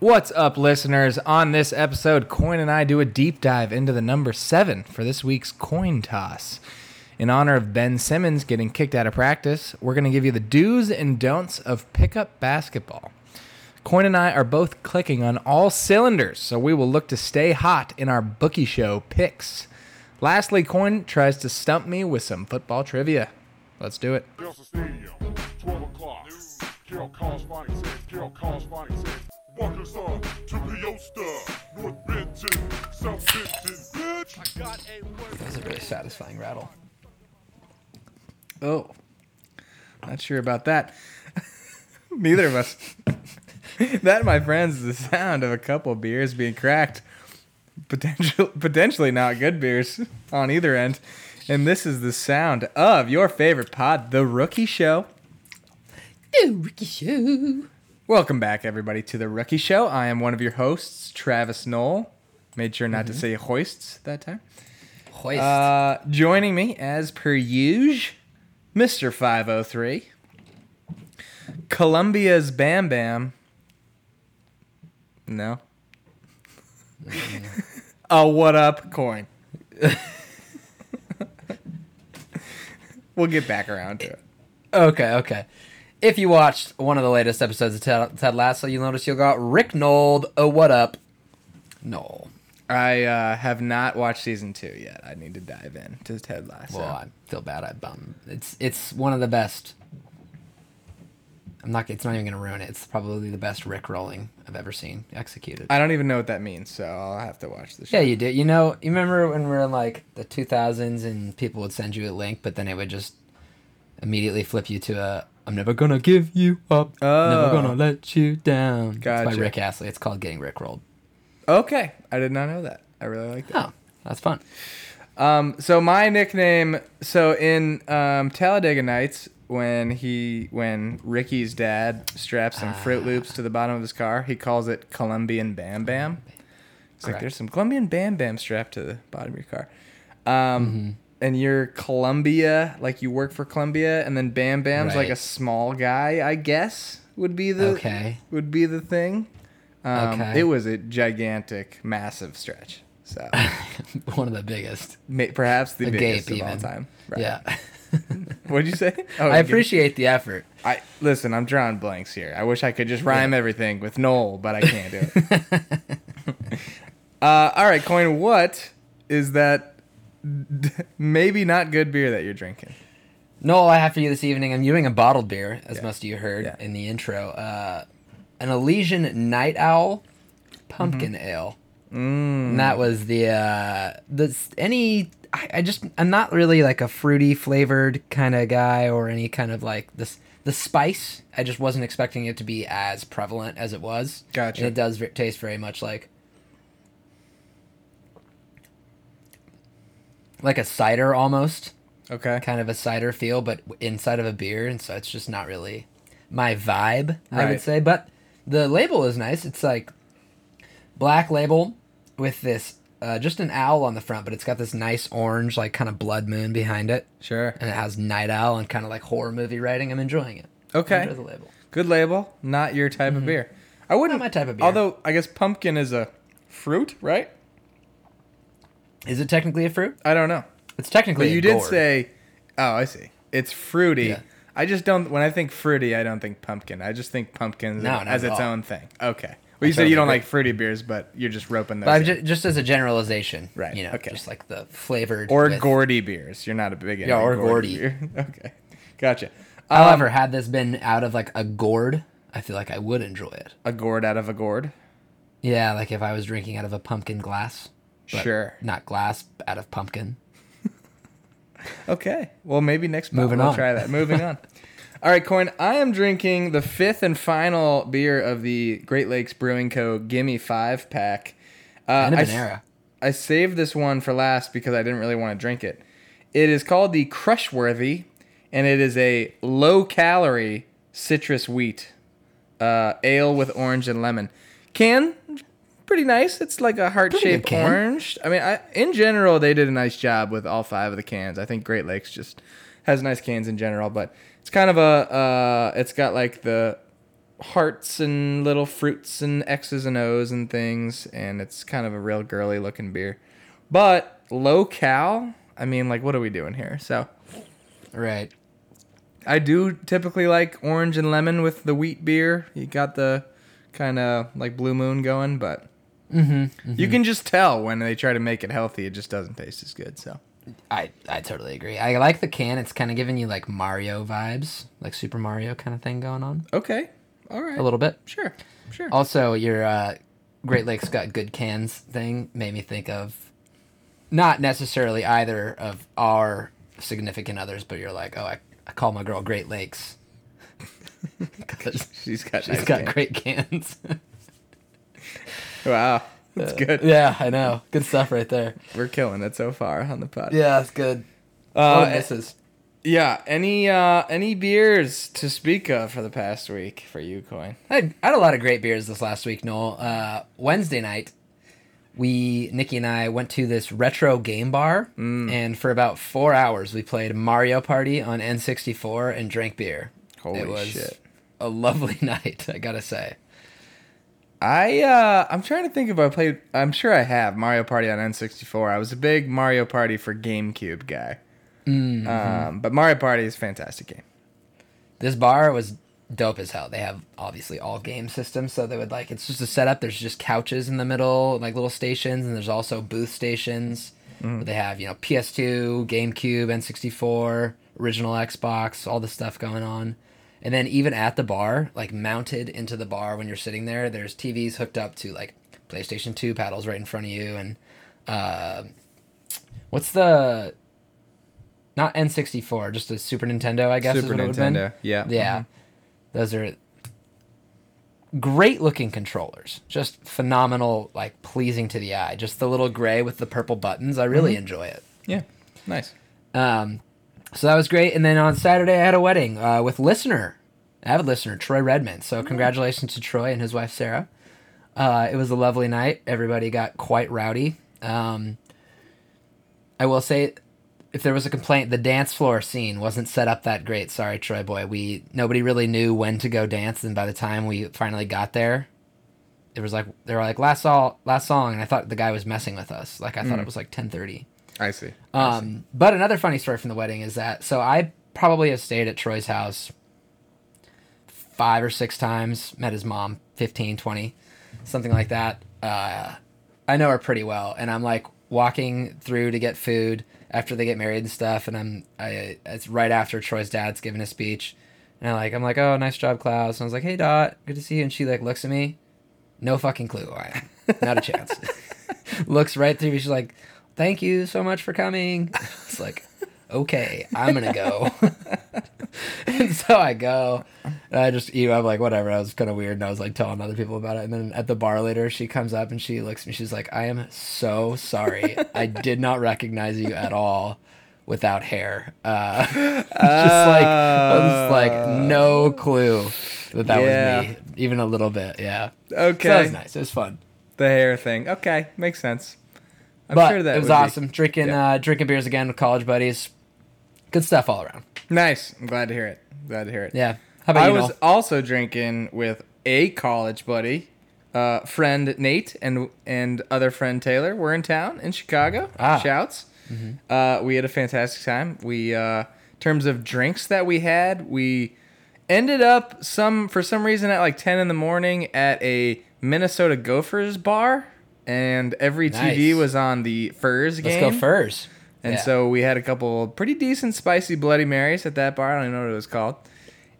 What's up, listeners? On this episode, Coyne and I do a deep dive into the number seven for this week's coin toss. In honor of Ben Simmons getting kicked out of practice, we're going to give you the do's and don'ts of pickup basketball. Coyne and I are both clicking on all cylinders, so we will look to stay hot in our bookie show picks. Lastly, Coyne tries to stump me with some football trivia. Let's do it. Delta Stadium, 12 o'clock. Carol Collins Phonics says, Carol Collins Phonics says, Walkers up to Peosta, North Benton, South Benton, bitch. I got a word. That's a really satisfying rattle. Oh, not sure about that. Neither of us. that, my friends, is the sound of a couple beers being cracked. Potential, potentially not good beers on either end. And this is the sound of your favorite pod, The Rookie Show. Ooh, Ricky Show. Welcome back, everybody, to The Rookie Show. I am one of your hosts, Travis Knoll. Made sure not to say hoists that time. Hoist. Uh, joining me, as per usual, Mr. 503. Columbia's Bam Bam. No. A what up Coyne. we'll get back around to it. okay, okay. If you watched one of the latest episodes of Ted, Ted Lasso, you'll notice you'll got Rick Nold. Oh, what up? No. I uh, have not watched season two yet. I need to dive in to Ted Lasso. Well, I feel bad. I bum. It's it's one of the best. I'm not. It's not even gonna ruin it. It's probably the best Rick rolling I've ever seen executed. I don't even know what that means, so I'll have to watch the show. yeah, you do. You know, you remember when we were in like the 2000s and people would send you a link, but then it would just immediately flip you to a "I'm never gonna give you up, Oh. never gonna let you down." It's Gotcha. by Rick Astley. It's called Getting Rick Rolled. Okay, I did not know that. I really like that. Oh, that's fun. Um, so my nickname, so in um, Talladega Nights, when he, when Ricky's dad straps some Fruit Loops to the bottom of his car, he calls it Colombian Bam Bam. It's like there's some Colombian Bam Bam strapped to the bottom of your car. Um, and you're Columbia, like you work for Columbia, and then Bam Bam's like a small guy, I guess would be the Okay. would be the thing. Um, Okay. It was a gigantic, massive stretch. So one of the biggest. Perhaps the A biggest gape, of all time. Right. Yeah. What'd you say? Oh, I appreciate the effort. I listen. I'm drawing blanks here. I wish I could just rhyme everything with Noel, but I can't do it. uh, all right, Coyne. What is that? Maybe not good beer that you're drinking. No, I have for you this evening, I'm doing a bottled beer, as Yeah. most of you heard Yeah. in the intro. Uh, an Elysian Night Owl Pumpkin Mm-hmm. Ale. Mm. And that was the uh, the any. I, I just I'm not really like a fruity flavored kind of guy or any kind of like this the spice. I just wasn't expecting it to be as prevalent as it was. Gotcha. And it does taste very much like like a cider almost Okay. kind of a cider feel, but inside of a beer, and so it's just not really my vibe, I would say. But the label is nice. It's like black label with this uh, just an owl on the front, but it's got this nice orange, like kind of blood moon behind it, Sure. and it has night owl and kind of like horror movie writing. I'm enjoying it. Okay. Enjoy the label. Good label. Not your type of beer. I wouldn't. Mm-hmm. Not my type of beer. Although I guess pumpkin is a fruit, right? Is it technically a fruit? I don't know. It's technically. But you did gourd. say, oh, I see. It's fruity. Yeah. I just don't. When I think fruity, I don't think pumpkin. I just think pumpkin No, as its own thing. Okay. Well, you said you don't like fruity beers, but you're just roping those. But in. just as a generalization, Right, You know, okay. just like the flavored or with- Gordy beers. You're not a big Yeah, or Gordy. beer. okay, gotcha. Um, However, had this been out of like a gourd, I feel like I would enjoy it. a gourd out of a gourd. Yeah, like if I was drinking out of a pumpkin glass. Sure. Not glass, out of pumpkin. Okay. Well, maybe next month Moving we'll on. try that. Moving on. All right, Coyne. I am drinking the fifth and final beer of the Great Lakes Brewing Co. Gimme Five pack. Uh, of I an s- era. I saved this one for last because I didn't really want to drink it. It is called the Crushworthy, and it is a low calorie citrus wheat uh, ale with orange and lemon. Can pretty nice. It's like a heart shaped Pretty good can. orange. I mean, I, in general, they did a nice job with all five of the cans. I think Great Lakes just has nice cans in general, but it's kind of a uh, it's got like the hearts and little fruits and X's and O's and things, and it's kind of a real girly looking beer. But low cal, I mean, like, what are we doing here? So Right. I do typically like orange and lemon with the wheat beer. You got the kind of like blue moon going, but Mm-hmm. you can just tell when they try to make it healthy, it just doesn't taste as good. So I I totally agree. I like the can. It's kind of giving you like Mario vibes, like Super Mario kind of thing going on okay, all right, a little bit. sure, sure. Also, your uh, Great Lakes got good cans thing made me think of not necessarily either of our significant others, but you're like, oh, I, I call my girl Great Lakes because she's got she's nice got can. great cans. Wow, that's good. yeah, I know. Good stuff right there. We're killing it so far on the pod. Yeah, that's good. Uh, oh, misses. Yeah. Any uh any beers to speak of for the past week for you, Coyne? I had, I had a lot of great beers this last week, Noel. Uh, Wednesday night, we Nikki and I went to this retro game bar, and for about four hours we played Mario Party on N64 and drank beer. Holy it was shit. a lovely night, I gotta say. I uh I'm trying to think if I played I'm sure I have Mario Party on N64. I was a big Mario Party for GameCube guy. Um, but Mario Party is a fantastic game. This bar was dope as hell. They have obviously all game systems, so they would like it's just a setup. There's just couches in the middle, like little stations, and there's also booth stations. Where they have you know PS2, GameCube, N64, original Xbox, all the stuff going on. And then even at the bar, like mounted into the bar when you're sitting there, there's TVs hooked up to like PlayStation 2 paddles right in front of you and uh, what's the not N64, just a Super Nintendo, I guess Super what it would've been. Nintendo. Yeah. Yeah. Those are great looking controllers. Just phenomenal, like pleasing to the eye. Just the little gray with the purple buttons. I really enjoy it. Yeah. Nice. Um, so that was great. And then on Saturday, I had a wedding uh, with listener, avid listener, Troy Redmond. So congratulations to Troy and his wife, Sarah. Uh, it was a lovely night. Everybody got quite rowdy. Um, I will say, if there was a complaint, the dance floor scene wasn't set up that great. Sorry, Troy boy. We nobody really knew when to go dance, and by the time we finally got there, it was like they were like last song, last song, and I thought the guy was messing with us. Like I thought it was like ten thirty. I see. I see. Um, but another funny story from the wedding is that so I probably have stayed at Troy's house five or six times, met his mom 15, 20, something like that. Uh, I know her pretty well, and I'm like walking through to get food after they get married and stuff, and I'm I it's right after Troy's dad's giving a speech, and I like I'm like oh nice job Klaus, and I was like hey Dot, good to see you, and she like looks at me, no fucking clue who I am, not a chance. looks right through me. She's like, "Thank you so much for coming." It's like, okay, I'm gonna go. and so I go, and I just eat. I'm like, whatever. I was kind of weird, and I was like telling other people about it. And then at the bar later, she comes up and she looks at me. She's like, "I am so sorry. I did not recognize you at all." Without hair, uh, just like I was like no clue that that Yeah. was me, even a little bit. Yeah, Okay. so that was nice. It was fun. The hair thing. Okay, makes sense. I'm but sure that it was would be- awesome. Drinking Yeah. uh, drinking beers again with college buddies. Good stuff all around. Nice. I'm glad to hear it. Glad to hear it. Yeah. How about I you? was Noel? also drinking with a college buddy, uh, friend Nate, and and other friend Taylor. We're in town in Chicago. Ah. Shouts. Uh, we had a fantastic time. We, uh, in terms of drinks that we had, we ended up some for some reason at like ten in the morning at a Minnesota Gophers bar, and every TV was on the Furs game. Let's go furs. And Yeah. so we had a couple pretty decent spicy Bloody Marys at that bar. I don't even know what it was called.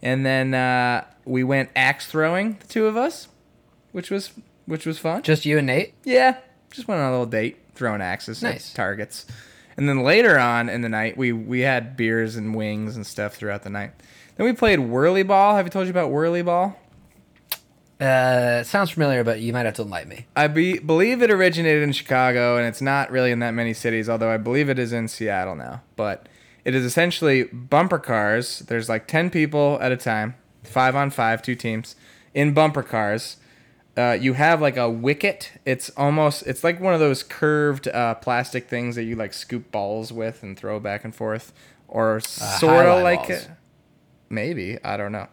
And then uh, we went axe throwing, the two of us, which was which was fun. just you and Nate. yeah, just went on a little date throwing axes Nice. at targets. And then later on in the night, we we had beers and wings and stuff throughout the night. Then we played whirly ball. Have I told you about whirly ball? Uh, sounds familiar, but you might have to enlighten me. I be, believe it originated in Chicago, and it's not really in that many cities, although I believe it is in Seattle now. But it is essentially bumper cars. There's like 10 people at a time, five on five, two teams, in bumper cars. Uh, you have like a wicket. It's almost, it's like one of those curved uh, plastic things that you like scoop balls with and throw back and forth. Or sort of like, balls. maybe, I don't know.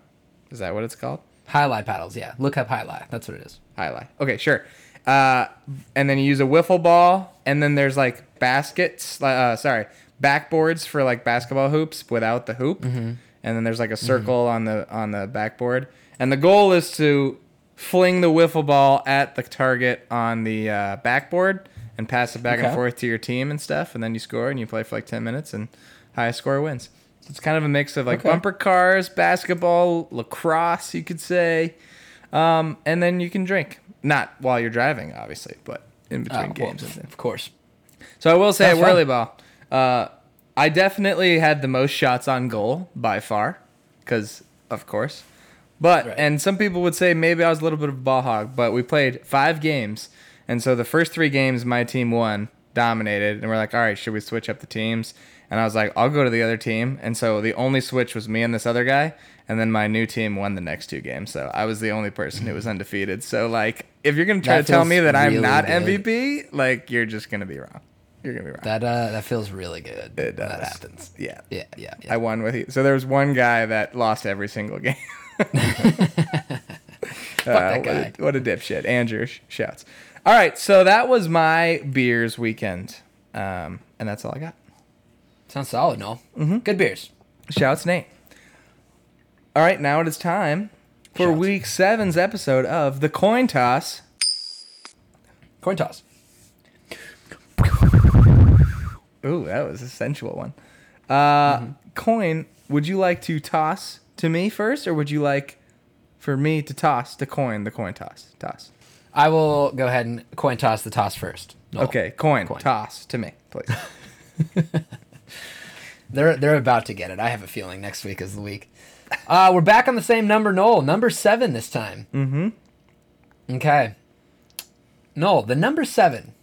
Is that what it's called? Highlight paddles, yeah. Look up highlight. That's what it is. Highlight. Okay, sure. Uh, and then you use a wiffle ball, and then there's like baskets. Uh, sorry, backboards for like basketball hoops without the hoop, Mm-hmm. and then there's like a circle on the on the backboard. And the goal is to fling the wiffle ball at the target on the uh, backboard and pass it back and forth to your team and stuff, and then you score and you play for like ten minutes, and highest score wins. It's kind of a mix of like Okay. bumper cars, basketball, lacrosse, you could say. Um, and then you can drink. Not while you're driving, obviously, but in between Oh, games. things. of course. So I will say, That's at fun. Ball, uh, I definitely had the most shots on goal by far, because of course. But Right. and some people would say maybe I was a little bit of a ball hog, but we played five games, and so the first three games my team won, dominated, and we're like, all right, should we switch up the teams? And I was like, I'll go to the other team, and so the only switch was me and this other guy, and then my new team won the next two games, so I was the only person who was undefeated. So like, if you're gonna try That to tell me that I'm not good. MVP, like you're just gonna be wrong. You're gonna be wrong. That uh, that feels really good. It when That happens. Yeah. Yeah, yeah, yeah. I won with you. So there was one guy that lost every single game. that Uh, guy. What a, what a dipshit. Andrew sh- shouts. All right, so that was my beers weekend. Um, and that's all I got. Sounds solid, no? Mm-hmm. Good beers. Shouts Nate. All right, now it is time for Shouts. week seven's episode of the coin toss. Coin toss. Ooh, that was a sensual one. Uh, Coyne, would you like to toss to me first, or would you like for me to toss the coin, the coin toss? Toss. I will go ahead and Coyne toss the toss first. Noel. Okay, coin, Coyne. toss to me, please. They're they're about to get it. I have a feeling next week is the week. Uh, we're back on the same number, Noel. Number seven this time. Mm-hmm. Okay. Noel, the number seven,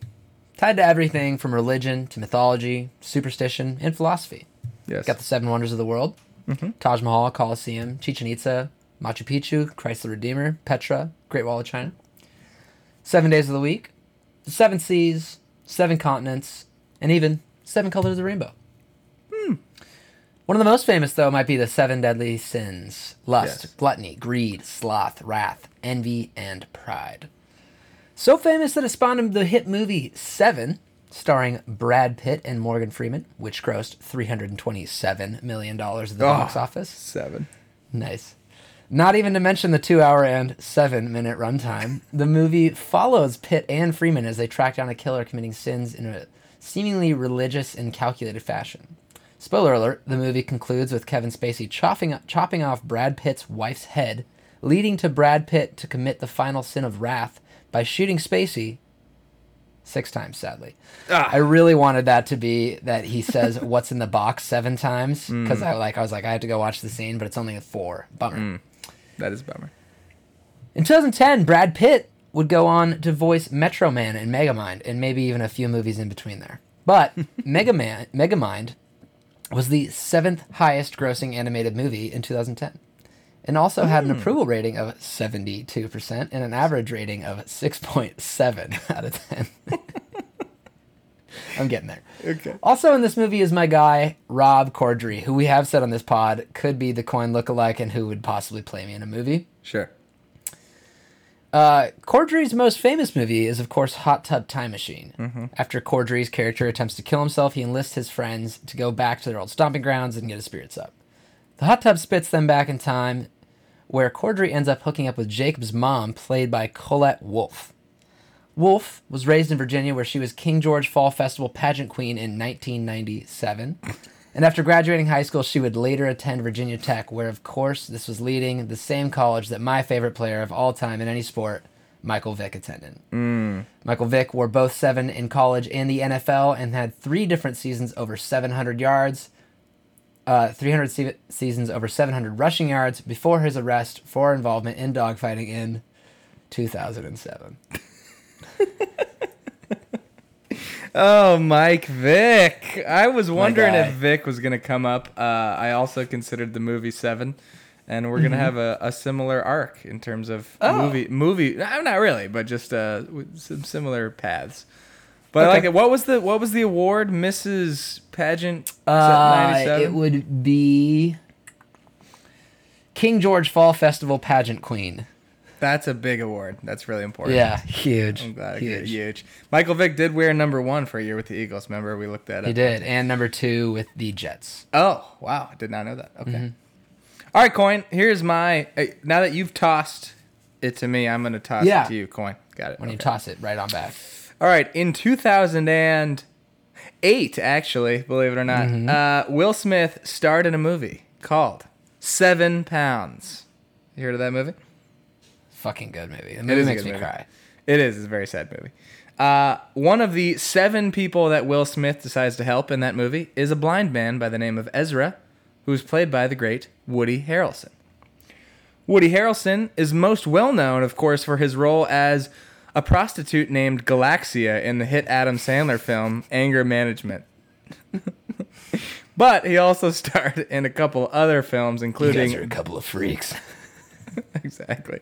tied to everything from religion to mythology, superstition, and philosophy. yes. Got the seven wonders of the world: Taj Mahal, Colosseum, Chichen Itza, Machu Picchu, Christ the Redeemer, Petra, Great Wall of China. Seven days of the week, the seven seas, seven continents, and even seven colors of the rainbow. One of the most famous, though, might be the seven deadly sins lust, Yes. gluttony, greed, sloth, wrath, envy, and pride. So famous that it spawned the hit movie Seven, starring Brad Pitt and Morgan Freeman, which grossed $327 million at the Oh. box office. Seven. Nice. Not even to mention the two hour and seven minute runtime, the movie follows Pitt and Freeman as they track down a killer committing sins in a seemingly religious and calculated fashion. Spoiler alert, the movie concludes with Kevin Spacey chopping, chopping off Brad Pitt's wife's head, leading to Brad Pitt to commit the final sin of wrath by shooting Spacey six times, sadly. Ah. I really wanted that to be that he says what's in the box seven times because I like I was like I had to go watch the scene, but it's only a four. Bummer. That is a bummer. In 2010, Brad Pitt would go on to voice Metro Man in Megamind, and maybe even a few movies in between there. But Mega Megamind was the seventh highest grossing animated movie in 2010, and also had an hmm. approval rating of 72% and an average rating of 6.7 out of 10. I'm getting there. Okay. Also in this movie is my guy Rob Corddry, who we have said on this pod could be the Coyne lookalike and who would possibly play me in a movie. Sure. Uh, Corddry's most famous movie is, of course, Hot Tub Time Machine. After Corddry's character attempts to kill himself, he enlists his friends to go back to their old stomping grounds and get his spirits up. The hot tub spits them back in time, where Corddry ends up hooking up with Jacob's mom, played by Colette Wolfe. Wolfe was raised in Virginia, where she was King George Fall Festival pageant queen in 1997. And after graduating high school, she would later attend Virginia Tech, where, of course, this was leading the same college that my favorite player of all time in any sport, Michael Vick, attended. Michael Vick wore both seven in college and the NFL and had three different seasons over 700 yards, uh, 300 se- seasons over 700 rushing yards before his arrest for involvement in dogfighting in 2007. Oh, Mike Vick. I was wondering if Vick was going to come up. Uh, I also considered the movie Seven, and we're going to have a, a similar arc in terms of Mm-hmm. Oh. movie. Movie, no, not really, but just uh, with some similar paths. But I Okay. like it. What was the What was the award, Mrs. Pageant? Uh, 97? it would be King George Fall Festival pageant queen. That's a big award. That's really important. Yeah, huge. I'm glad I get huge. huge. Michael Vick did wear number one for a year with the Eagles. Remember, we looked at it. He did, and number two with the Jets. Oh, wow. I did not know that. Okay. Mm-hmm. All right, Coyne. Here's my. uh, Now that you've tossed it to me, I'm going to toss Yeah. it to you, Coyne. Got it. When you toss it right on back. All right. In 2008, actually, believe it or not, Mm-hmm. uh, Will Smith starred in a movie called Seven Pounds. You heard of that movie? Fucking good movie. The It movie makes me movie. cry. It is. It's a very sad movie. Uh, one of the seven people that Will Smith decides to help in that movie is a blind man by the name of Ezra, who's played by the great Woody Harrelson. Woody Harrelson is most well known, of course, for his role as a prostitute named Galaxia in the hit Adam Sandler film Anger Management. but he also starred in a couple other films, including a couple of freaks. exactly.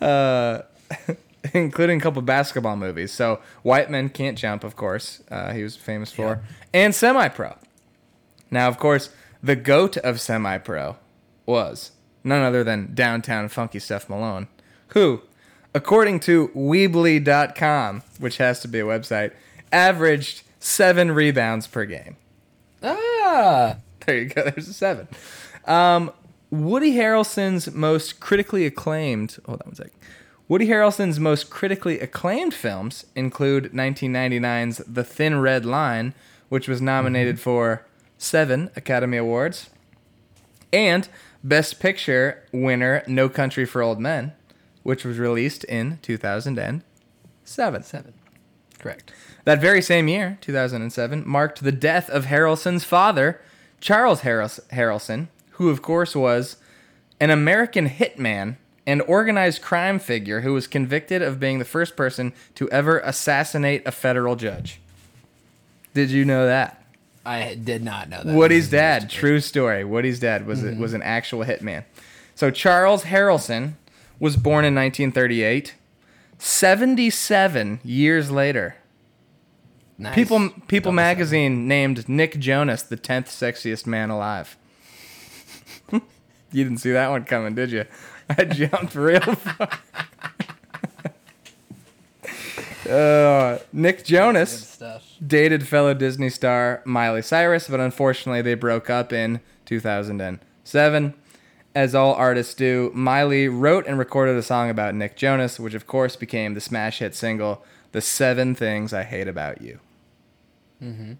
Uh, including a couple basketball movies. So White Men Can't Jump, of course, uh, he was famous for, and Semi Pro. Now, of course, the goat of Semi Pro was none other than downtown funky stuff Malone, who, according to Weebly.com, which has to be a website, averaged seven rebounds per game. ah, There you go. There's a seven. Um, Woody Harrelson's most critically acclaimed. Hold on one sec. Woody Harrelson's most critically acclaimed films include 1999's The Thin Red Line, which was nominated mm-hmm. for seven Academy Awards, and Best Picture winner No Country for Old Men, which was released in 2007. seven. Correct. That very same year, 2007, marked the death of Harrelson's father, Charles Harrels- Harrelson, who, of course, was an American hitman and organized crime figure who was convicted of being the first person to ever assassinate a federal judge. Did you know that? I did not know that. Woody's dad, true story. Woody's dad was Mm-hmm. a, was an actual hitman. So Charles Harrelson was born in 1938. 77 years later, Nice. People People magazine named Nick Jonas the 10th sexiest man alive. You didn't see that one coming, did you? I jumped real far. uh, Nick Jonas dated fellow Disney star Miley Cyrus, but unfortunately they broke up in 2007. As all artists do, Miley wrote and recorded a song about Nick Jonas, which of course became the smash hit single, The Seven Things I Hate About You. Mm-hmm.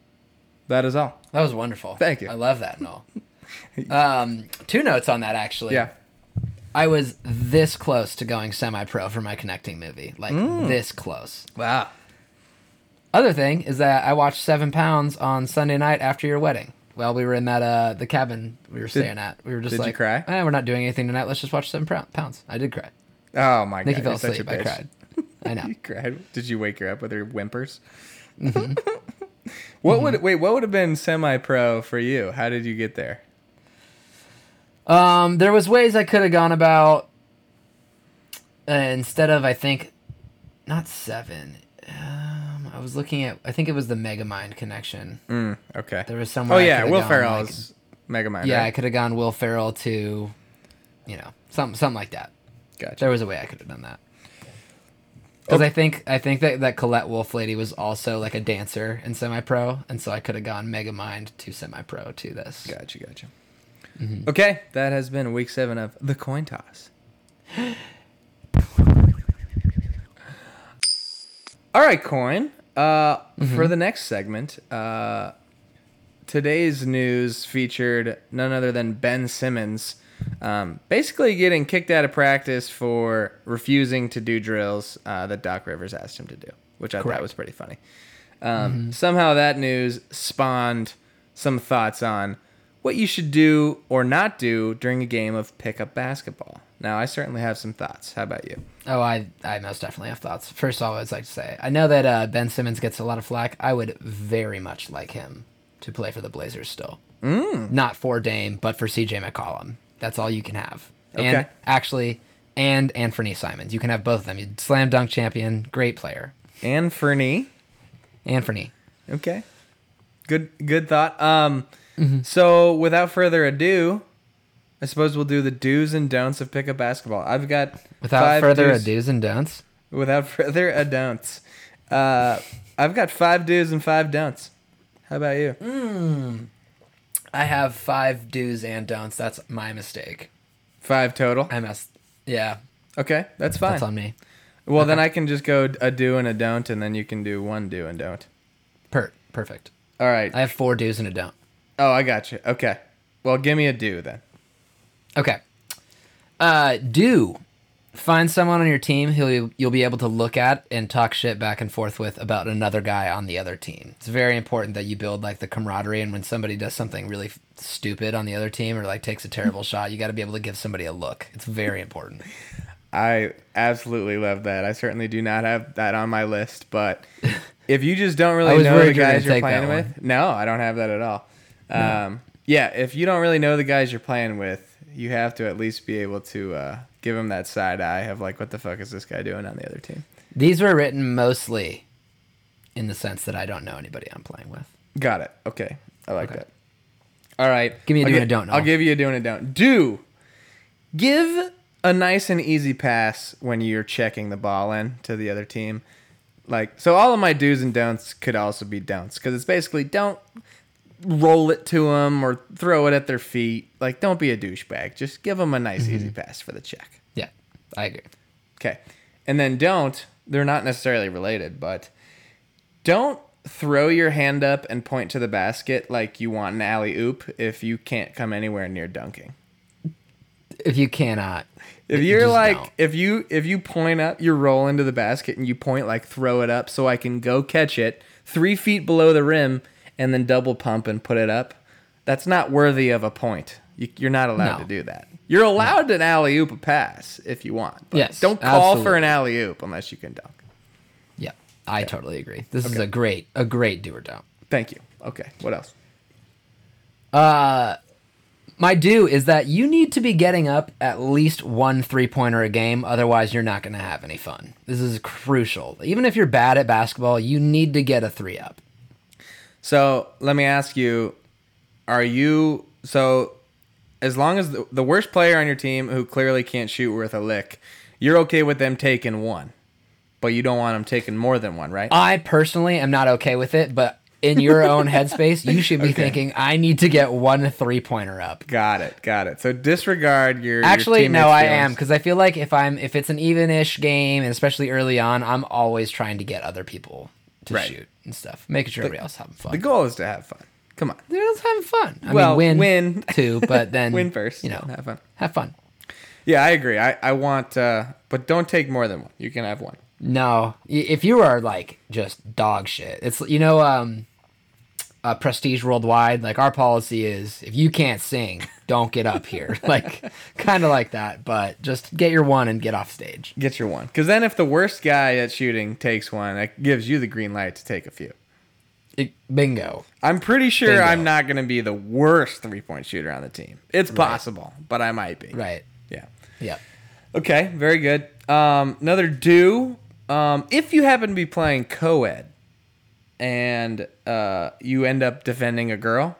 That is all. That was wonderful. Thank you. I love that and all. Um, two notes on that actually. Yeah. I was this close to going semi-pro for my connecting movie, like Mm. this close. Wow. Other thing is that I watched Seven Pounds on Sunday night after your wedding. Well, we were in that uh the cabin we were staying at. We were just did you like, cry? Eh, we're not doing anything tonight. Let's just watch Seven Pounds. I did cry. Oh my Nikki god. fell you're such a asleep. I cried. I know. You cried. Did you wake her up with her whimpers? Mm-hmm. what would wait? What would have been semi-pro for you? How did you get there? Um, there was ways I could have gone about. Uh, instead of I think, not seven. Um, I was looking at. I think it was the Megamind connection. Mm, okay. There was somewhere. Oh I yeah, Will Ferrell's Megamind. yeah, I could have gone Will Ferrell to, you know, something something like that. gotcha. There was a way I could have done that. Because I think I think that that Colette Wolfe lady was also like a dancer in semi pro, and so I could have gone Megamind to semi pro to this. Gotcha, gotcha. Mm-hmm. Okay, that has been week seven of the coin toss. All right, Coyne. Uh, Mm-hmm. For the next segment, uh, today's news featured none other than Ben Simmons, um, basically getting kicked out of practice for refusing to do drills uh, that Doc Rivers asked him to do, which I thought was pretty funny. Um, Somehow that news spawned some thoughts on what you should do or not do during a game of pickup basketball. Now, I certainly have some thoughts. How about you? Oh, I I most definitely have thoughts. First of all, I'd like to say I know that uh, Ben Simmons gets a lot of flack. I would very much like him to play for the Blazers still. Mm. Not for Dame, but for CJ McCollum. That's all you can have. And Okay. actually, and Anfernee Simons. You can have both of them. You slam dunk champion, great player. And further ado, I suppose we'll do the do's and don'ts of pickup basketball. I've got Without five further do's- ado and don'ts. Without further ado, uh, I've got five do's and five don'ts. How about you? Mm. I have five do's and don'ts. That's my mistake. Five total. I messed. Yeah, Okay, that's fine. that's on me. well, then I can just go a do and a don't, and then you can do one do and don't. Per perfect. All right. I have four do's and a don't. Oh, I got you. Okay. Well, give me a do then. Okay. Uh, do find someone on your team who you'll be able to look at and talk shit back and forth with about another guy on the other team. It's very important that you build like the camaraderie, and when somebody does something really f- stupid on the other team or like takes a terrible shot, you got to be able to give somebody a look. It's very important. I absolutely love that. I certainly do not have that on my list, but if you just don't really know the worried you were guys gonna you're playing with, no, I don't have that at all. Um, yeah, if you don't really know the guys you're playing with, you have to at least be able to uh, give them that side eye of like, what the fuck is this guy doing on the other team? These were written mostly in the sense that I don't know anybody I'm playing with. Got it. Okay, I like Okay. that. All right, Give me a I'll do and a don't, I'll give you a do and a don't. Do give a nice and easy pass when you're checking the ball in to the other team. Like so, all of my do's and don'ts could also be don'ts because it's basically don't roll it to them or throw it at their feet. Like don't be a douchebag. Just give them a nice easy Mm-hmm. pass for the check. Yeah, I agree. Okay. And then don't, they're not necessarily related, but don't throw your hand up and point to the basket like you want an alley oop if you can't come anywhere near dunking. If you cannot, If you you're like don't. if you if you point up, you roll into the basket and you point like throw it up so I can go catch it three feet below the rim and then double pump and put it up. That's not worthy of a point. You, you're not allowed No. to do that. You're allowed an alley oop a pass if you want. But Yes, don't call for an alley oop unless you can dunk. yeah, I totally agree. This is a great, a great do or don't. Thank you. Okay. What else? Uh, my do is that you need to be getting up at least one three pointer a game, otherwise you're not going to have any fun. This is crucial. Even if you're bad at basketball, you need to get a three up. So let me ask you: Are you so? As long as the, the worst player on your team who clearly can't shoot worth a lick, you're okay with them taking one, but you don't want them taking more than one, right? I personally am not okay with it, but in your own headspace, you should be Okay. thinking, I need to get one three pointer up. got it. Got it. So disregard your. your Actually, no, I feelings. am because I feel like if I'm if it's an even-ish game, and especially early on, I'm always trying to get other people to Right. shoot and stuff, making sure everybody else having fun. The goal is to have fun. Come on. They're just having fun. I Well, mean, win, win. too, but then Win first. You know, have fun. have fun. Yeah, I agree. I, I want, uh, but don't take more than one. You can have one. No, if you are like just dog shit, it's you know, um, uh, prestige worldwide. Like our policy is, if you can't sing, don't get up here. like kind of like that, but just get your one and get off stage. Get your one. Because then if the worst guy at shooting takes one, that gives you the green light to take a few. It, bingo. I'm pretty sure Bingo. I'm not going to be the worst three point shooter on the team. It's possible, but I might be. Right. Yeah. Yep. Okay. Very good. Um, another do. Um, if you happen to be playing co ed and uh, you end up defending a girl,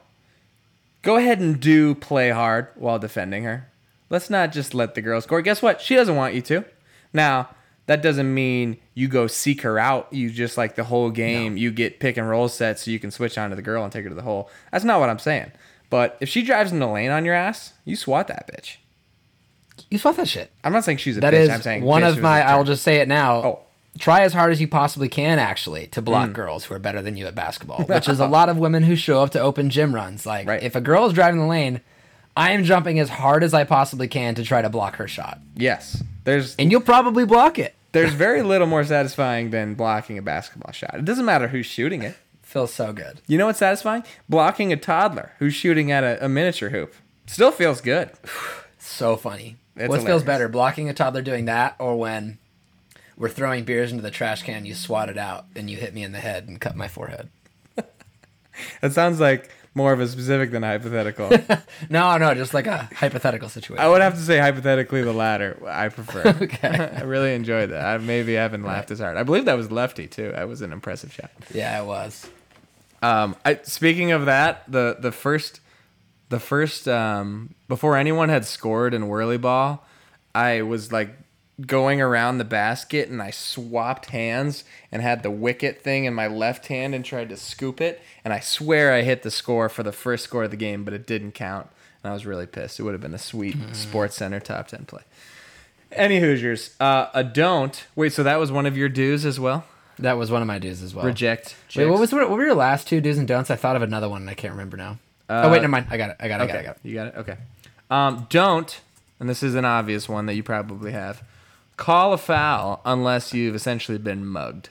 go ahead and do play hard while defending her. Let's not just let the girl score. Guess what? She doesn't want you to. Now, that doesn't mean you go seek her out. You just like the whole game, you get pick and roll sets so you can switch onto the girl and take her to the hole. That's not what I'm saying. But if she drives in the lane on your ass, you swat that bitch. You swat that shit. I'm not saying she's a That bitch. is I'm saying one bitch of my. I'll just say it now. Oh. Try as hard as you possibly can, actually, to block Mm. girls who are better than you at basketball, which is a lot of women who show up to open gym runs. Like, Right. if a girl is driving the lane, I am jumping as hard as I possibly can to try to block her shot, Yes. There's and you'll probably block it. there's very little more satisfying than blocking a basketball shot. It doesn't matter who's shooting it. Feels so good. You know what's satisfying? Blocking a toddler who's shooting at a, a miniature hoop. Still feels good. So funny. It's what hilarious. feels better, blocking a toddler doing that, or when we're throwing beers into the trash can, you swat it out, and you hit me in the head and cut my forehead? That sounds like more of a specific than a hypothetical. No, no, just like a hypothetical situation. I would have to say hypothetically the latter. I prefer. Okay. I really enjoyed that. I maybe haven't laughed as hard. I believe that was lefty too. That was an impressive shot. yeah, it was. Um, I, speaking of that, the the first the first um, before anyone had scored in whirly ball, I was like going around the basket and I swapped hands and had the wicket thing in my left hand and tried to scoop it. And I swear I hit the score for the first score of the game, but it didn't count. And I was really pissed. It would have been a sweet Sports Center top ten play. Any Hoosiers, uh, a don't wait. So that was one of your dues as well. That was one of my dues as well. Reject. Wait, what was what were your last two do's and don'ts? I thought of another one and I can't remember now. oh wait, never mind. I got it. I got it. I got it. I got it. You got it? Okay. Um, don't, and this is an obvious one that you probably have, call a foul unless you've essentially been mugged.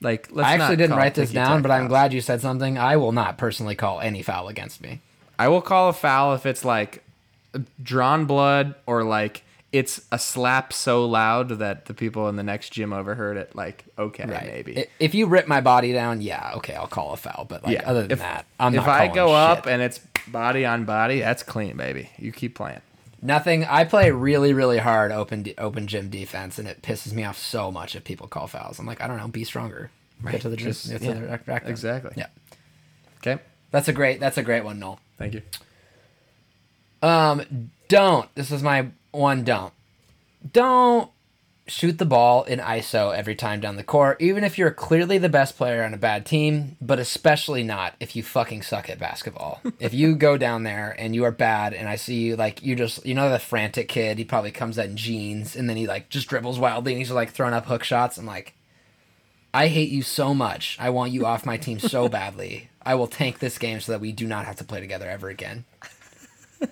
Like, let's I actually didn't write this down, but I'm glad you said something. I will not personally call any foul against me. I will call a foul if it's like drawn blood or like it's a slap so loud that the people in the next gym overheard it. Like, okay, maybe. If you rip my body down, yeah, okay, I'll call a foul. But like other than if, that, I'm if not. I go shit. up and it's body on body, that's clean, baby. You keep playing. Nothing. I play really, really hard open open gym defense, and it pisses me off so much if people call fouls. I'm like, I don't know, be stronger. Get to the gym. Just- Get to yeah, the rack exactly. Yeah, Okay. that's a great. That's a great one, Noel. Thank you. Um, don't. This is my one don't. Don't shoot the ball in ISO every time down the court, even if you're clearly the best player on a bad team, but especially not if you fucking suck at basketball. if you go down there and you are bad and I see you like you just you know the frantic kid, he probably comes out in jeans and then he like just dribbles wildly and he's like throwing up hook shots. I'm like I hate you so much. I want you off my team so badly. I will tank this game so that we do not have to play together ever again.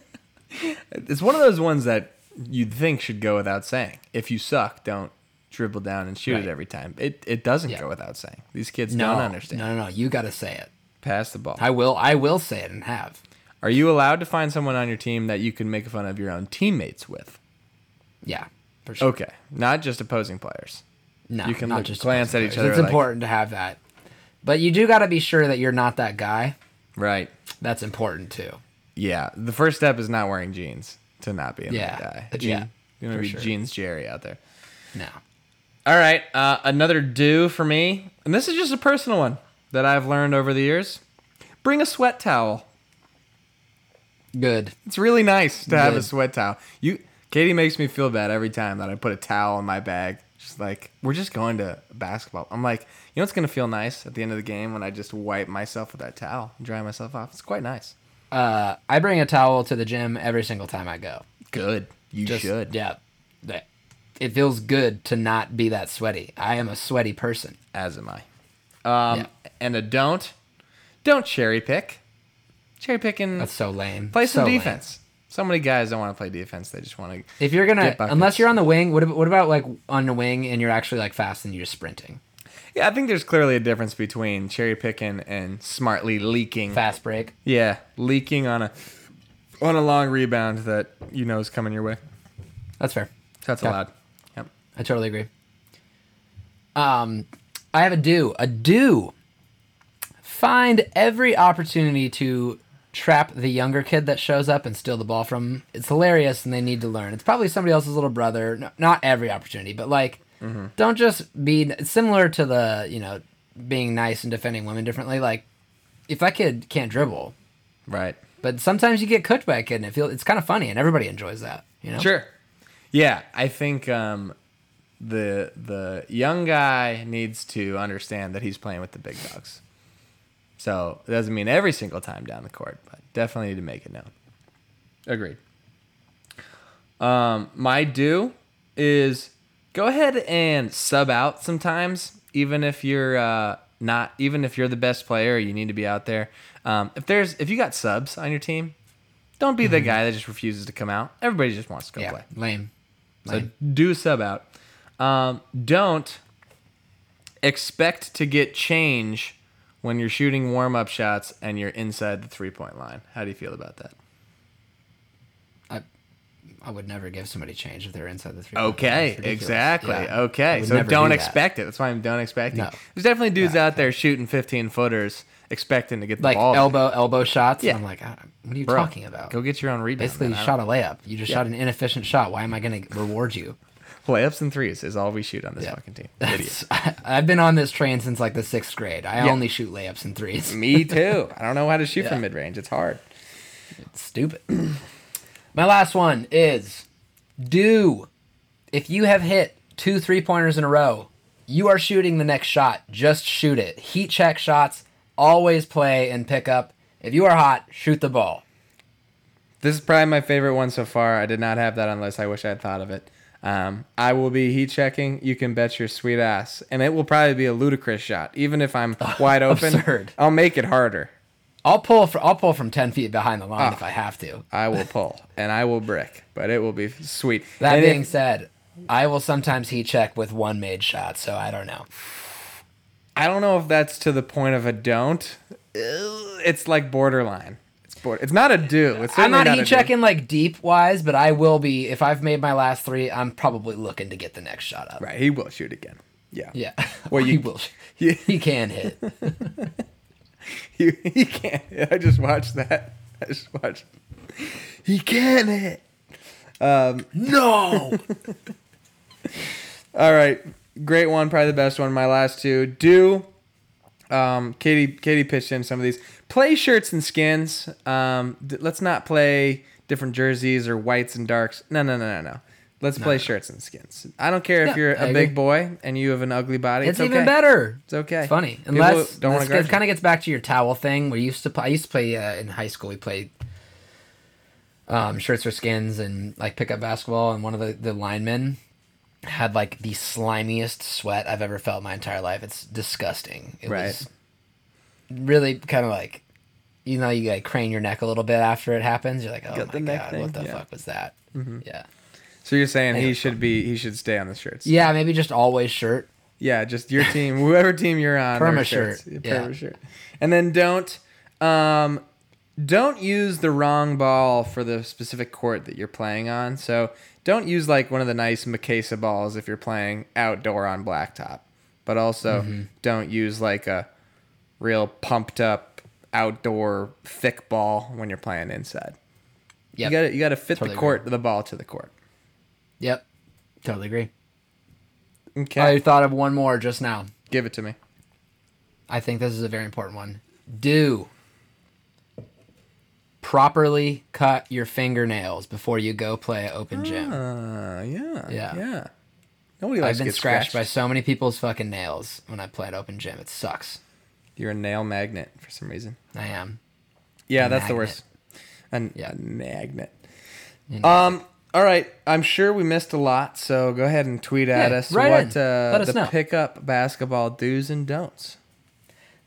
It's one of those ones that you'd think should go without saying. If you suck, don't dribble down and shoot Right. it every time. It it doesn't Yeah. go without saying. These kids No, don't understand. No, no, no. You got to say it. Pass the ball. I will. I will say it and have. Are you allowed to find someone on your team that you can make fun of your own teammates with? Yeah, for sure. Okay, not just opposing players. No, You can not look- just glance at each other It's like- important to have that, but you do got to be sure that you're not that guy. Right. That's important too. Yeah. The first step is not wearing jeans to not be a Yeah. guy. Yeah, you want to be sure. jeans Jerry out there. No. All right, uh, another do for me, and this is just a personal one that I've learned over the years. Bring a sweat towel. Good. It's really nice to have a sweat towel. You, Katie makes me feel bad every time that I put a towel in my bag. She's like, "We're just going to basketball." I'm like, "You know what's gonna feel nice at the end of the game when I just wipe myself with that towel and dry myself off? It's quite nice." Uh, I bring a towel to the gym every single time I go. Good. You Just, should. Yeah. That- It feels good to not be that sweaty. I am a sweaty person. As am I. Um, Yeah. and a don't, don't cherry pick. Cherry picking. That's so lame. play some So lame. defense. So many guys don't want to play defense. They just want to. If you're gonna, Get unless you're on the wing, what about, what about like on the wing and you're actually like fast and you're just sprinting? Yeah, I think there's clearly a difference between cherry picking and smartly leaking. Fast break. Yeah, leaking on a on a long rebound that you know is coming your way. That's fair. That's Yeah. allowed. Yep. I totally agree. Um, I have a do. A do. Find every opportunity to trap the younger kid that shows up and steal the ball from. 'em. It's hilarious, and they need to learn. It's probably somebody else's little brother. No, not every opportunity, but like, don't just be similar to the you know being nice and defending women differently. Like, if that kid can't dribble, Right. but sometimes you get cooked by a kid, and it feels it's kind of funny, and everybody enjoys that. You know. Sure. Yeah, I think um, the the young guy needs to understand that he's playing with the big dogs. So it doesn't mean every single time down the court, but definitely need to make it known. Agreed. Um, my do is go ahead and sub out sometimes, even if you're uh, not, even if you're the best player, you need to be out there. Um, if there's if you got subs on your team, don't be the guy that just refuses to come out. Everybody just wants to go Yeah. play. Lame. So Lame. do sub out. Um, don't expect to get change when you're shooting warm up shots and you're inside the three point line. How do you feel about that? I, would never give somebody change if they're inside the three. Okay, exactly. Yeah. Okay, so don't do that. expect it. That's why I'm don't expect No. There's definitely dudes Yeah. out there shooting 15 footers expecting to get the like ball. elbow elbow shots. Yeah. And I'm like, ah, what are you Bro, talking about? Go get your own rebound. Basically, you shot a layup. You just Yeah. shot an inefficient shot. Why am I going to reward you? layups and threes is all we shoot on this Yeah. fucking team. Idiot. I've been on this train since like the sixth grade. I only shoot layups and threes. Me too. I don't know how to shoot from mid range. It's hard. It's stupid. My last one is do if you have hit two three pointers in a row, you are shooting the next shot. Just shoot it. Heat check shots. Always play and pick up. If you are hot, shoot the ball. This is probably my favorite one so far. I did not have that unless. I wish I had thought of it. Um, I will be heat checking. You can bet your sweet ass, and it will probably be a ludicrous shot. Even if I'm wide open, Absurd. I'll make it harder. I'll pull. For, I'll pull from ten feet behind the line Oh. if I have to. I will pull and I will brick, but it will be sweet. That And being if- said, I will sometimes heat check with one made shot. So I don't know. I don't know if that's to the point of a don't. Uh, it's like borderline. It's border. It's not a do. It's I'm not a heat do. checking like deep wise, but I will be if I've made my last three. I'm probably looking to get the next shot up. Right, he will shoot again. Yeah. Yeah. Well, he you- will. He, He can hit. he, he can't. I just watched that. I just watched. He can't hit. no. All right, great one, probably the best one. My last two. Do. Um, Katie, Katie pitched in some of these. Play shirts and skins. Um, d- let's not play different jerseys or whites and darks. No, no, no, no, no. Let's play shirts and skins. I don't care if Yeah, you're I a big boy and you have an ugly body. It's It's, even okay. better. It's okay. It's funny. People Unless don't want to kind of gets back to your towel thing. We used to play. I used to play uh, in high school. We played um, shirts or skins and like pickup basketball. And one of the the linemen had like the slimiest sweat I've ever felt in my entire life. It's disgusting. It Right. was really kind of like. You know, you like crane your neck a little bit after it happens. You're like, oh Got my the neck god, thing, what the yeah. Mm-hmm. fuck was that? Yeah, So you're saying he should be he should stay on the shirts. yeah, maybe just always shirt. Yeah, just your team, whoever team you're on. Perma shirt, yeah. Perma shirt. And then don't um don't use the wrong ball for the specific court that you're playing on. So don't use like one of the nice Mikasa balls if you're playing outdoor on blacktop. But also Mm-hmm. don't use like a real pumped up outdoor thick ball when you're playing inside. Yep. You got to you got to fit Totally the court the ball to the court. Yep. Totally agree. Okay. I thought of one more just now. Give it to me. I think this is a very important one. Do properly cut your fingernails before you go play at open gym. Uh, yeah. Yeah. Yeah. Nobody likes I've to been get scratched by so many people's fucking nails when I play at open gym. It sucks. You're a nail magnet for some reason. I am. Yeah, that's the magnet. worst. An, Yeah. A magnet. Indeed. Um. All right. I'm sure we missed a lot, so go ahead and tweet at Yeah, us write what uh, Let us the know. pickup basketball do's and don'ts.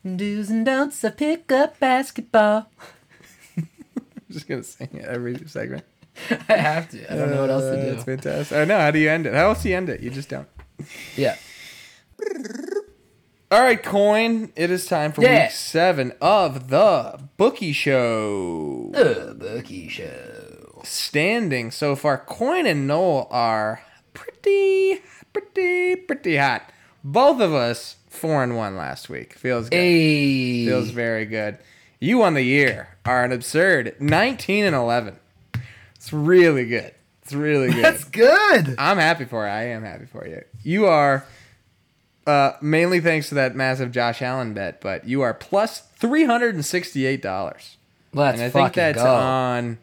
Do's and don'ts of pickup basketball. I'm just gonna sing it every segment. I have to. I don't know what else Uh, to That's do. fantastic. I know. How do you end it? How else do you end it? You just don't. Yeah. All right, Coyne. It is time for Yeah. week seven of the bookie show. The Bookie Show. Standing so far. Coyne and Knoll are pretty, pretty, pretty hot. Both of us four and one last week. Feels good. Hey. Feels very good. You on the year are an absurd nineteen and eleven. It's really good. It's really good. That's good. I'm happy for you. I am happy for you. You are uh, mainly thanks to that massive Josh Allen bet, but you are plus three hundred and sixty-eight dollars. Let's And I fucking think that's go. on.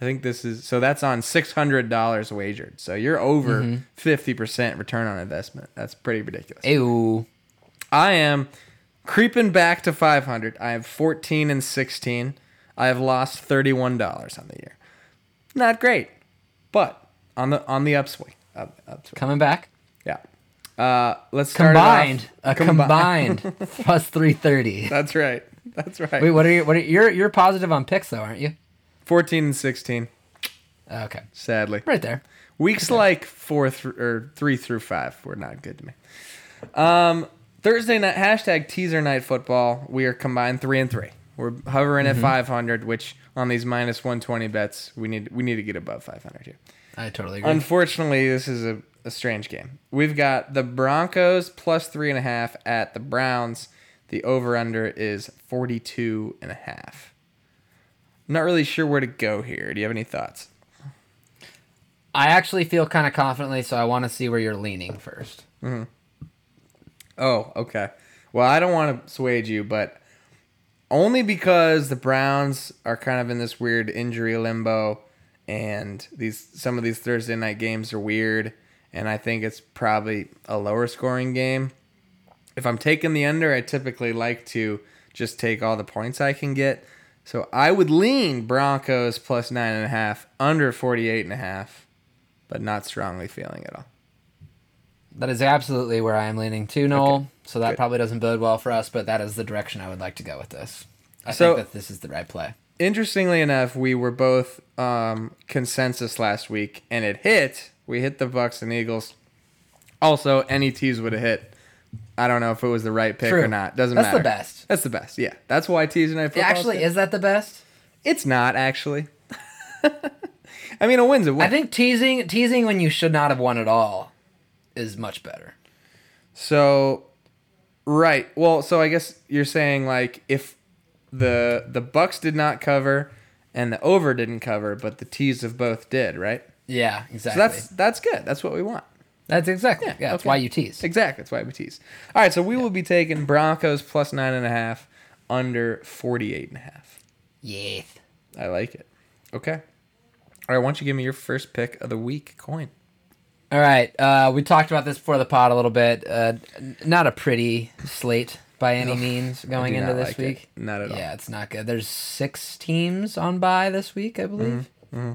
I think this is so that's on six hundred dollars wagered. So you're over Mm-hmm. 50 percent return on investment. That's pretty ridiculous. Ew. I am creeping back to five hundred. I have fourteen and sixteen. I have lost thirty one dollars on the year. Not great, but on the on the upswing. Up, upswing. Coming back. Yeah. Uh, let's start it off- Combined. A Combi- combined plus 330. That's right. That's right. Wait, what are you? What are you, you're you're positive on picks though, aren't you? Fourteen and sixteen. Okay, Sadly. right there. Weeks like four through or three through five were not good to me. Um, Thursday night hashtag teaser night football. We are combined three and three. We're hovering Mm-hmm. at five hundred, which on these minus one twenty bets, we need we need to get above five hundred here. I totally agree. Unfortunately, this is a, a strange game. We've got the Broncos plus three and a half at the Browns. The over under is 42 and a half. Not really sure where to go here. Do you have any thoughts? I actually feel kind of confidently, so I want to see where you're leaning first. Mm-hmm. Oh, okay. Well, I don't want to sway you, but only because the Browns are kind of in this weird injury limbo, and these some of these Thursday night games are weird, and I think it's probably a lower scoring game. If I'm taking the under, I typically like to just take all the points I can get. So I would lean Broncos plus nine and a half, under 48 and a half, but not strongly feeling at all. That is absolutely where I am leaning to, Knoll. Okay. So that Good. probably doesn't bode well for us, but that is the direction I would like to go with this. I So- think that this is the right play. Interestingly enough, we were both um, consensus last week, and it hit. We hit the Bucks and Eagles. Also, any teas would have hit. I don't know if it was the right pick or not. Doesn't That's matter. the best. That's the best. Yeah, that's why Tuesday night football. actually is that the best? It's not actually. I mean, a win's a win. I think teasing teasing when you should not have won at all is much better. So, right. Well, so I guess you're saying like if the the Bucks did not cover and the over didn't cover, but the tees of both did, right? Yeah, So exactly. that's that's good. That's what we want. That's exactly. Yeah, that's okay. why you tease. Exactly. That's why we tease. All right. So we will be taking Broncos plus nine and a half, under 48 and a half. Yeah. I like it. Okay. All right. Why don't you give me your first pick of the week Coyne? All right. Uh, we talked about this before the pod a little bit. Uh, not a pretty slate by any means going into this like it. week. Not at all. Yeah, it's not good. There's six teams on by this week, I believe. Mm-hmm,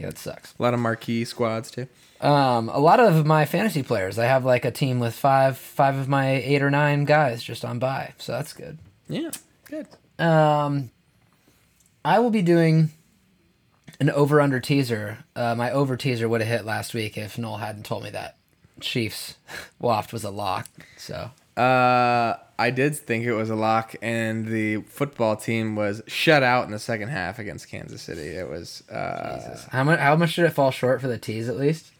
Yeah, it sucks. A lot of marquee squads too. Um, a lot of my fantasy players, I have like a team with five, five of my eight or nine guys just on by, so that's good. Yeah. Good. Um, I will be doing an over under teaser. Uh, my over teaser would have hit last week if Knoll hadn't told me that Chiefs waft was a lock. So Uh, I did think it was a lock, and the football team was shut out in the second half against Kansas City. It was uh, how much? How much did it fall short for the tease at least?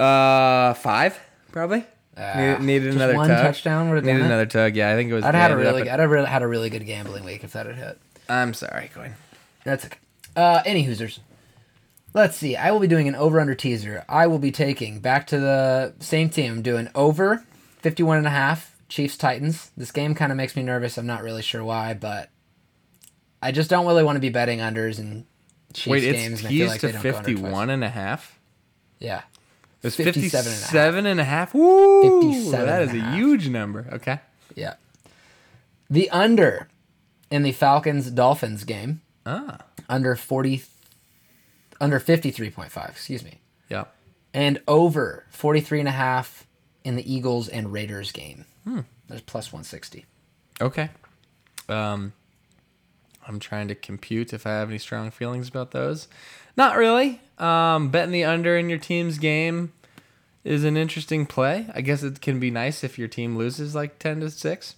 uh five probably. Ah, needed, needed another one tug. touchdown would have Needed another tug. Yeah, I think it was. I'd had a really, at- I'd have had a really good gambling week if that had hit. I'm sorry, Coyne. That's okay. Uh, any Hoosers. Let's see. I will be doing an over under teaser. I will be taking back to the same team. I'm doing over 51 and a half Chiefs Titans. This game kind of makes me nervous. I'm not really sure why, but I just don't really want to be betting unders and Chiefs Wait, games. it's and I feel like to they don't go under twice. 51 and a half. Yeah. It's 57 57 and a and a half. half. Woo! 57 That and a a half. huge number. Okay. Yeah. The under in the Falcons Dolphins game, Ah. under 40, under 53.5, excuse me. Yeah. and over 43 and a half in the Eagles and Raiders game. Hmm. There's plus 160. Okay. Um, I'm trying to compute if I have any strong feelings about those. Not really. Um, betting the under in your team's game is an interesting play. I guess it can be nice if your team loses like 10 to 6.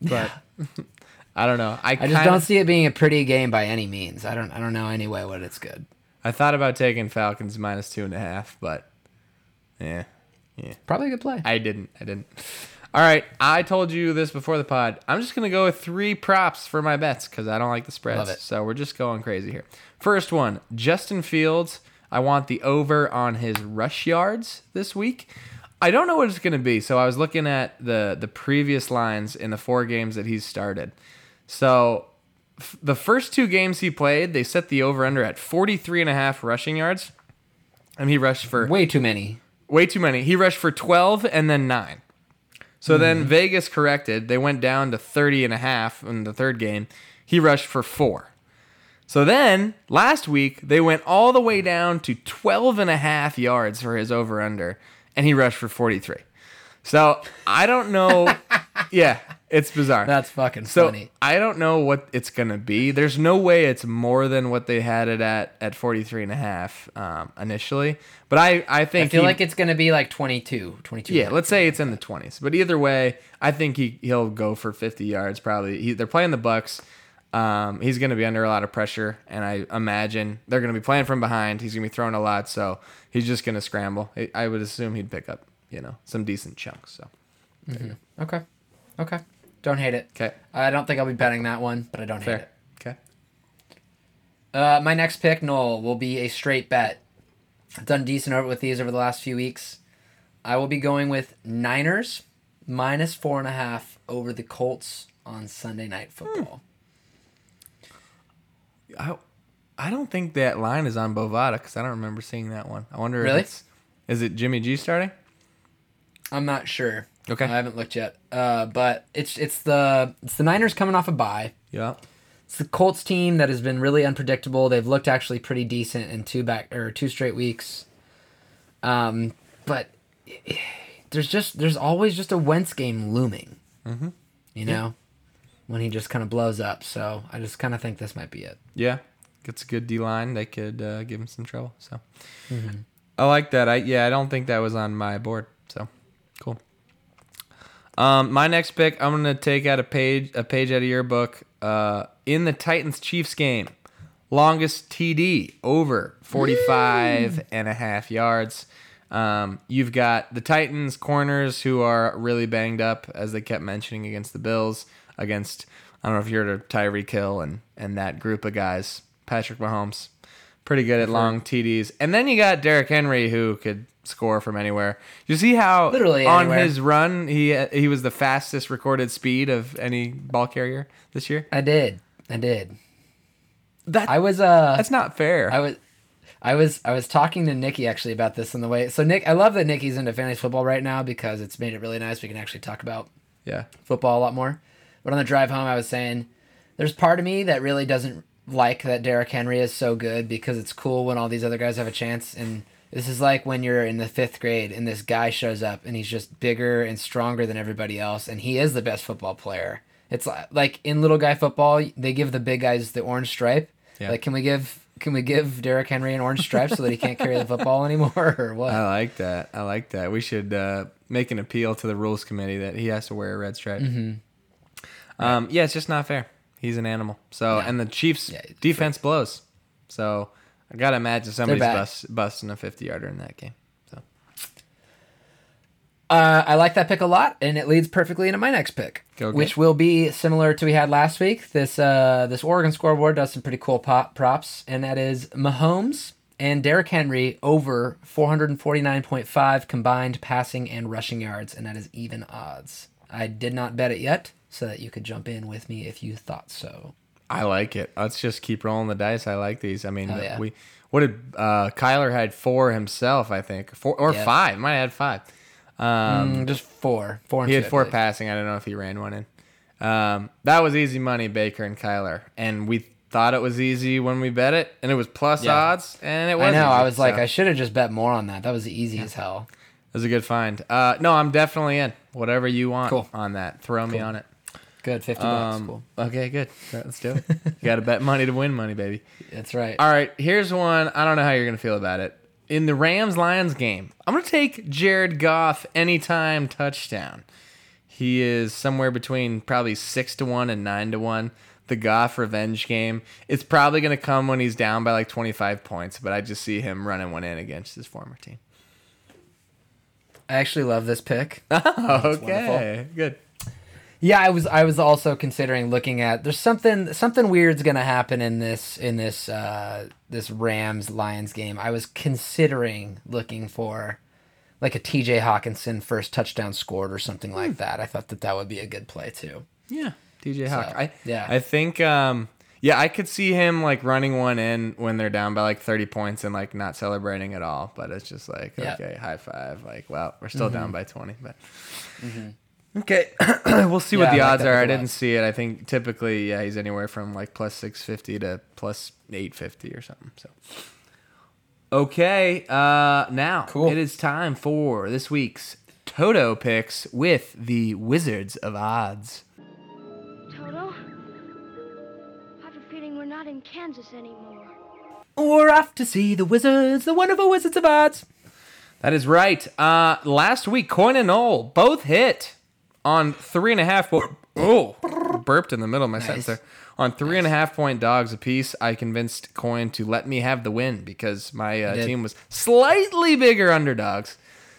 But I don't know. I, I just don't see it being a pretty game by any means. I don't I don't know any way what it's good. I thought about taking Falcons minus two and a half, but yeah, yeah. Probably a good play. I didn't. I didn't. All right. I told you this before the pod. I'm just going to go with three props for my bets because I don't like the spreads. Love it. So we're just going crazy here. First one Justin Fields. I want the over on his rush yards this week. I don't know what it's going to be. So I was looking at the, the previous lines in the four games that he's started. So f- the first two games he played, they set the over under at 43 and a half rushing yards. And he rushed for Way too many. Way too many. He rushed for 12 and then 9. So then hmm. Vegas corrected. They went down to 30 and a half in the third game. He rushed for 4. So then last week they went all the way down to 12 and a half yards for his over under and he rushed for 43. So I don't know. yeah, it's bizarre. That's fucking So funny. I don't know what it's gonna be. There's no way it's more than what they had it at at 43 and a half um, initially. But I I I think feel he- like it's going to be like 22, 22. yeah, let's say it's in the 20s. But either way, I think he he'll go for 50 yards probably. He, they're playing the Bucks. Um, he's going to be under a lot of pressure, and I imagine they're going to be playing from behind. He's going to be throwing a lot, so he's just going to scramble. I, I would assume he'd pick up, you know, some decent chunks. So Okay. Okay. Don't hate it. okay, I don't think I'll be betting that one, but I don't hate it. Okay, Uh, my next pick, Knoll, will be a straight bet. I've done decent over with these over the last few weeks. I will be going with Niners minus four and a half over the Colts on Sunday Night Football. I, I don't think that line is on Bovada because I don't remember seeing that one. I wonder Really? if it's is it Jimmy G starting? I'm not sure. Okay. I haven't looked yet. Uh, but it's it's the it's the Niners coming off a bye. Yeah. It's the Colts team that has been really unpredictable. They've looked actually pretty decent in two back or two straight weeks. Um, but there's just there's always just a Wentz game looming. Mm-hmm. You know, when he just kind of blows up. So I just kind of think this might be it. Yeah, gets a good D line. They could uh, give him some trouble. So I like that. I yeah, I don't think that was on my board. So. Um, my next pick, I'm gonna take out a page a page out of your book. Uh, in the Titans Chiefs game, longest TD over 45 and a half yards. Um, you've got the Titans corners who are really banged up, as they kept mentioning against the Bills, against I don't know if you heard of Tyreek Hill and and that group of guys. Patrick Mahomes, pretty good at long TDs, and then you got Derrick Henry who could score from anywhere. You see how Literally on anywhere. his run he he was the fastest recorded speed of any ball carrier this year. I did. I did. That I was uh that's not fair. I was I was I was talking to Nikki actually about this on the way. So Nick, I love that Nikki's into fantasy football right now because it's made it really nice. We can actually talk about yeah. football a lot more. But on the drive home, I was saying there's part of me that really doesn't like that Derrick Henry is so good because it's cool when all these other guys have a chance. And this is like when you're in the fifth grade and this guy shows up and he's just bigger and stronger than everybody else, and he is the best football player. It's li- like in little guy football, they give the big guys the orange stripe. Yeah. Like, can we give can we give Derrick Henry an orange stripe so that he can't carry the football anymore, or what? I like that. I like that. We should uh, make an appeal to the rules committee that he has to wear a red stripe. Mm-hmm. Um, yeah, it's just not fair. He's an animal. So, Yeah. and the Chiefs' Yeah, defense blows. So, I gotta imagine somebody's bust, busting a fifty yarder in that game. So, Uh, I like that pick a lot, and it leads perfectly into my next pick, which will be similar to we had last week. This uh, this Oregon scoreboard does some pretty cool pop props, and that is Mahomes and Derrick Henry over 449.5 combined passing and rushing yards, and that is even odds. I did not bet it yet, so that you could jump in with me if you thought so. I like it. Let's just keep rolling the dice. I like these. I mean, yeah. we what did uh, Kyler had four himself? I think four or Yeah. five. Might have had five. Mm, just four, four. He had four believe. passing. I don't know if he ran one in. Um, that was easy money, Baker and Kyler, and we thought it was easy when we bet it, and it was plus Yeah. odds, and it was. I know. I was like, I should have just bet more on that. That was easy as hell. it was a good find. Uh, no, I'm definitely in. Whatever you want Cool. on that, throw me on it. Good, fifty bucks. Um, Cool. Okay, good. Right, let's do it. you got to bet money to win money, baby. That's right. All right, here's one. I don't know how you're gonna feel about it. In the Rams Lions game, I'm gonna take Jared Goff anytime touchdown. He is somewhere between probably six to one and nine to one. The Goff revenge game. It's probably gonna come when he's down by like 25 points, but I just see him running one in against his former team. I actually love this pick. okay, good. Yeah, I was I was also considering looking at there's something something weird's gonna happen in this in this uh this Rams Lions game. I was considering looking for like a TJ Hockenson first touchdown scored or something like that. I thought that that would be a good play too. Yeah, TJ Hawk. So, I yeah. I think um yeah, I could see him like running one in when they're down by like 30 points and like not celebrating at all, but it's just like Yeah. okay, high five. Like, well, we're still down Mm-hmm. by 20, but Okay. we'll see what the I like odds that are. pick a I lot. didn't see it. I think typically yeah, he's anywhere from like plus 650 to plus 850 or something. So Okay, uh now Cool. it is time for this week's Toto picks with the Wizards of Odds. Toto? I have a feeling we're not in Kansas anymore. We're off to see the Wizards, the wonderful Wizards of Odds. That is right. Uh, last week, Coyne and Knoll both hit on three and a half. Po- oh, burped in the middle of my sentence there. On three and a half point dogs apiece, I convinced Coyne to let me have the win because my uh, team was slightly bigger underdogs.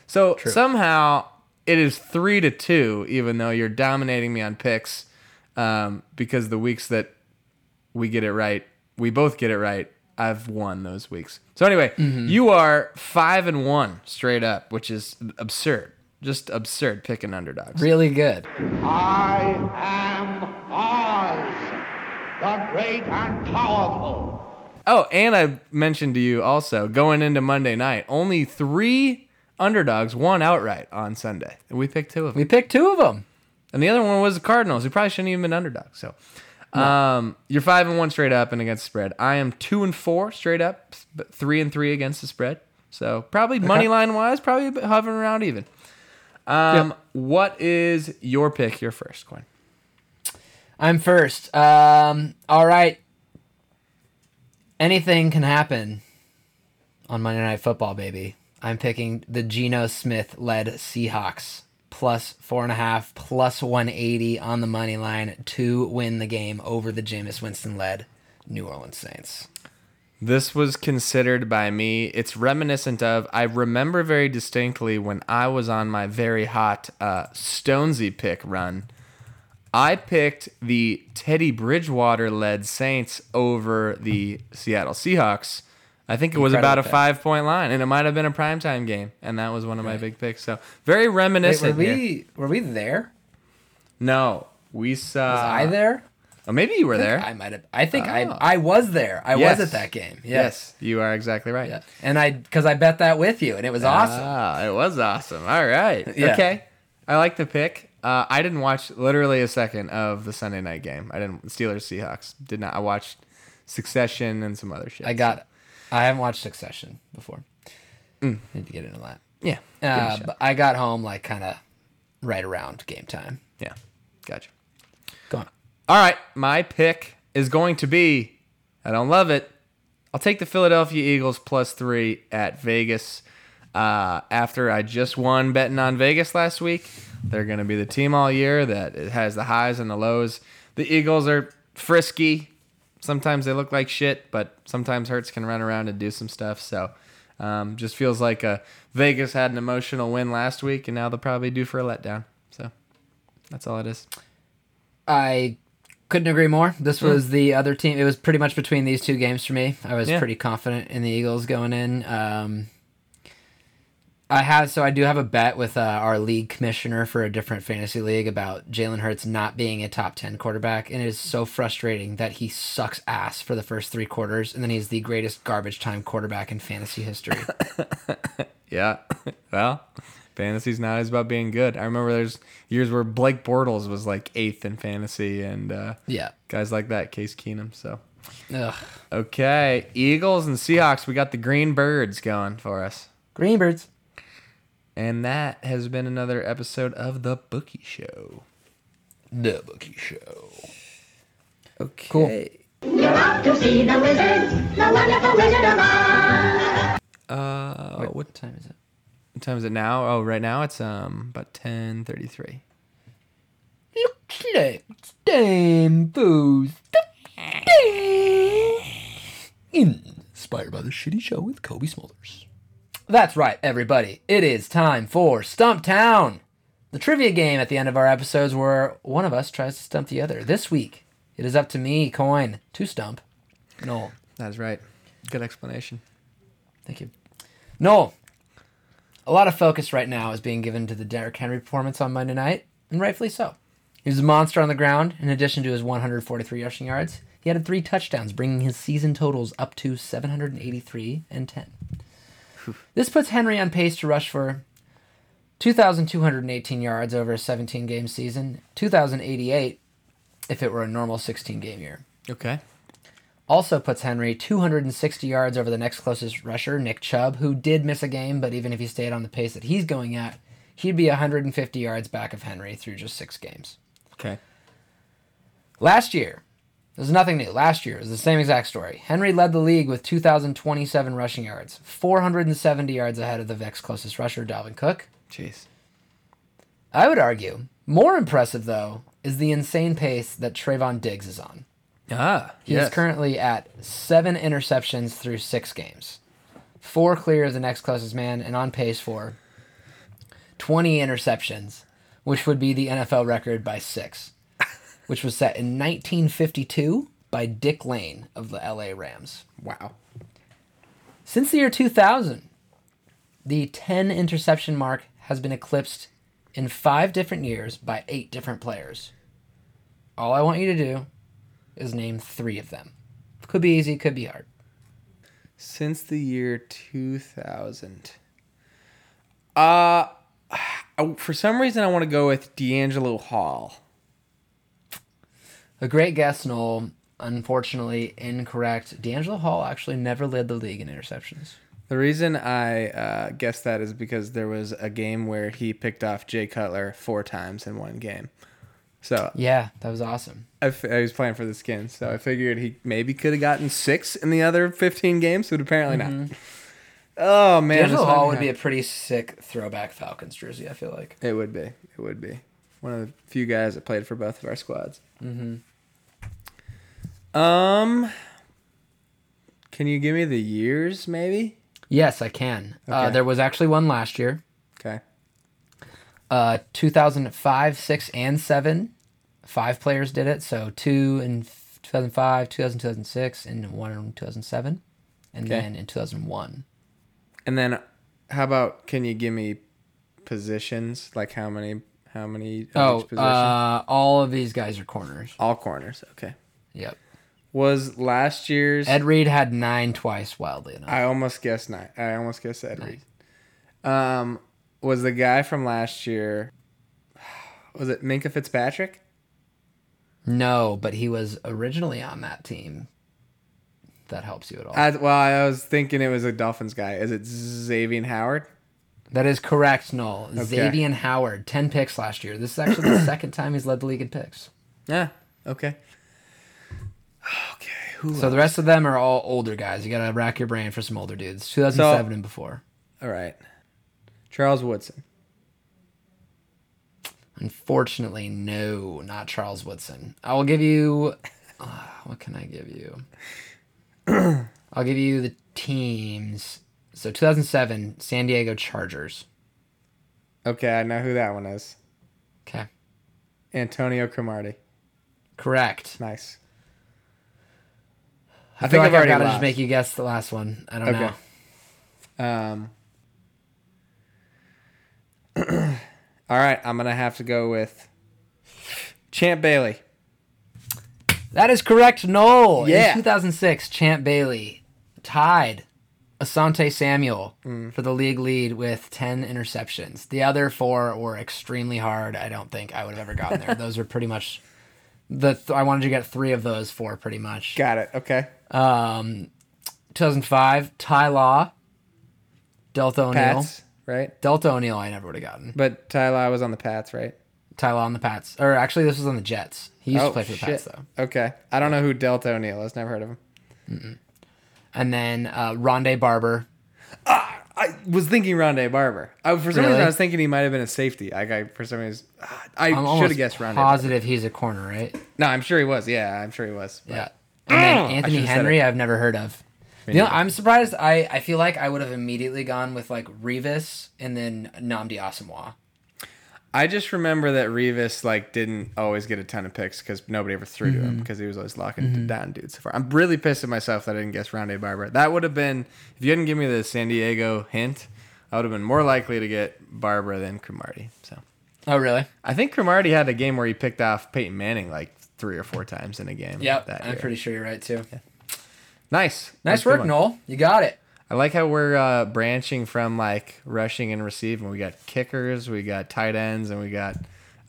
So somehow it is three to two, even though you're dominating me on picks. Um, because the weeks that we get it right, we both get it right. I've won those weeks. So anyway, Mm-hmm. you are five and one straight up, which is absurd. Just absurd picking underdogs. Really good. I am Oz, the great and powerful. Oh, and I mentioned to you also going into Monday night, only three underdogs won outright on Sunday, and we picked two of them. We picked two of them. And the other one was the Cardinals, who probably shouldn't even been underdogs. So, um, you're five and one straight up and against the spread. I am two and four straight up, but three and three against the spread. So probably money line wise, probably hovering around even. Um, what is your pick? Your first Coyne. I'm first. Um, all right. Anything can happen on Monday Night Football, baby. I'm picking the Geno Smith led Seahawks plus four and a half, plus 180 on the money line to win the game over the Jameis Winston led New Orleans Saints. This was considered by me. It's reminiscent of. I remember very distinctly when I was on my very hot uh, Stonesy pick run. I picked the Teddy Bridgewater led Saints over the Seattle Seahawks. I think it was Incredible about a pick. five point line, and it might have been a primetime game, and that was one of my big picks. So very Wait, were reminiscent. here. were we there? No, we saw. Was I there? Oh, maybe you were there. I might have. I think Oh. I I was there. I Yes. was at that game. Yes. yes, you are exactly right. Yeah. And I because I bet that with you, and it was awesome. Ah, it was awesome. All right. Yeah. Okay. I like the pick. Uh, I didn't watch literally a second of the Sunday night game. I didn't Steelers Seahawks. Did not. I watched Succession and some other shit. I got. I haven't watched Succession before. Need to get into that. Yeah. give it a Uh, but I got home like kind of right around game time. yeah. Gotcha. All right. My pick is going to be. I don't love it. I'll take the Philadelphia Eagles plus three at Vegas. Uh, after I just won betting on Vegas last week, they're going to be the team all year that has the highs and the lows. The Eagles are frisky. Sometimes they look like shit, but sometimes Hurts can run around and do some stuff. So, um, just feels like uh, Vegas had an emotional win last week, and now they'll probably do for a letdown. So, that's all it is. I couldn't agree more. This was the other team. It was pretty much between these two games for me. I was Yeah. pretty confident in the Eagles going in. Um, I have so I do have a bet with uh, our league commissioner for a different fantasy league about Jalen Hurts not being a top ten quarterback, and it is so frustrating that he sucks ass for the first three quarters, and then he's the greatest garbage time quarterback in fantasy history. Yeah. well, fantasy's not as about being good. I remember there's years where Blake Bortles was like eighth in fantasy and uh, yeah. guys like that, Case Keenum. So, Ugh. okay. Eagles and Seahawks, we got the Green Birds going for us. Green Birds. And that has been another episode of The Bookie Show. The Bookie Show. Okay. You're off to see the wizard, the wonderful Wizard of Oz. Uh, what, What time is it? What time is it now? Oh, right now it's um about 10:33. Looks like it's time for Inspired by the Shitty Show with Cobie Smulders. That's right, everybody. It is time for Stump Town, the trivia game at the end of our episodes where one of us tries to stump the other. This week, it is up to me, Coyne, to stump. Knoll. That's right. Good explanation. Thank you. Knoll, a lot of focus right now is being given to the Derrick Henry performance on Monday night, and rightfully so. He was a monster on the ground. In addition to his 143 rushing yards, he added three touchdowns, bringing his season totals up to 783 and 10. This puts Henry on pace to rush for 2,218 yards over a 17 game season, 2,088 if it were a normal 16 game year. Okay. Also puts Henry 260 yards over the next closest rusher, Nick Chubb, who did miss a game, but even if he stayed on the pace that he's going at, he'd be 150 yards back of Henry through just six games. Okay. Last year, there's nothing new. Last year is the same exact story. Henry led the league with 2,027 rushing yards, 470 yards ahead of the next closest rusher, Dalvin Cook. Jeez. I would argue more impressive though is the insane pace that Trevon Diggs is on. Ah, He yes. is currently at seven interceptions through six games, four clear of the next closest man, and on pace for 20 interceptions, which would be the NFL record by six, which was set in 1952 by Dick Lane of the LA Rams. Wow. Since the year 2000, the 10 interception mark has been eclipsed in five different years by eight different players. All I want you to do is name three of them. Could be easy, could be hard. Since the year 2000. Uh, for some reason, I want to go with DeAngelo Hall. A great guess, Knoll. Unfortunately, incorrect. DeAngelo Hall actually never led the league in interceptions. The reason I uh, guessed that is because there was a game where he picked off Jay Cutler four times in one game. So Yeah, that was awesome. I, f- I was playing for the Skins, so I figured he maybe could have gotten six in the other 15 games, but apparently not. Oh man, DeAngelo Hall would be a pretty sick throwback Falcons jersey. I feel like. It would be. It would be. One of the few guys that played for both of our squads. Mm-hmm. Um, can you give me the years, maybe? Yes, I can. Uh, there was actually one last year. Uh, 2005, 6, and 7. Five players did it. So two in 2005, 2000, 2006, and one in 2007. And Okay. then in 2001. And then, how about can you give me positions? Like how many? How many? Oh, each position? uh, all of these guys are corners. all corners. Okay. Yep. Was last year's? Ed Reed had nine twice, wildly enough. I almost guessed nine. I almost guessed Ed Reed. Um, was the guy from last year? Was it Minkah Fitzpatrick? no, but he was originally on that team. If That helps you at all. I, well, I was thinking it was a Dolphins guy. Is it Xavier Howard? that is correct, Knoll. Xavier Howard, 10 picks last year. This is actually the second time he's led the league in picks. Yeah. Okay. Okay. Who? So the rest of them are all older guys. You got to rack your brain for some older dudes. 2007 and before. All right. Charles Woodson. Unfortunately, no, not Charles Woodson. I will give you. Uh, what can I give you? I'll give you the teams. So 2007, San Diego Chargers. Okay, I know who that one is. Okay. Antonio Cromartie. Correct. Nice. I, I think like I've already got to just make you guess the last one. I don't Okay. know. Um. all right, I'm gonna have to go with Champ Bailey. That is correct, Knoll. Yeah. In 2006, Champ Bailey tied Asante Samuel Mm. for the league lead with 10 interceptions. The other four were extremely hard. I don't think I would have ever gotten there. those are pretty much the. Th- I wanted to get three of those four, pretty much. Got it. Okay. Um, 2005, Ty Law, Deltha O'Neal. Pats, right? Deltha O'Neal, I never would have gotten. But Ty Law was on the Pats, right? Ty Law on the Pats. Or actually, this was on the Jets. He used oh to play for the shit. Pats, though. Okay, I don't know who Deltha O'Neal is. Never heard of him. And then uh, Rondé Barber. Ah, I was thinking Rondé Barber. I, for some Really? reason, I was thinking he might have been a safety. Like I, for some reason, I should have guessed Rondé. Barber. positive he's a corner, right? No, I'm sure he was. Yeah, I'm sure he was. but- Yeah. And then Anthony Henry. I've never heard of. You know. I'm surprised. I, I feel like I would have immediately gone with like Revis and then Nnamdi Asomugha. I just remember that Revis like didn't always get a ton of picks because nobody ever threw to Mm-hmm. him because he was always locking down dudes. So far, I'm really pissed at myself that I didn't guess Rondé Barber. That would have been if you hadn't given me the San Diego hint. I would have been more likely to get Barber than Cromartie. So Oh, really? I think Cromartie had a game where he picked off Peyton Manning like three or four times in a game. Yeah, that I'm year. pretty sure you're right too. Nice. Nice work. Knoll. You got it. I like how we're uh, branching from like rushing and receiving. We got kickers, we got tight ends, and we got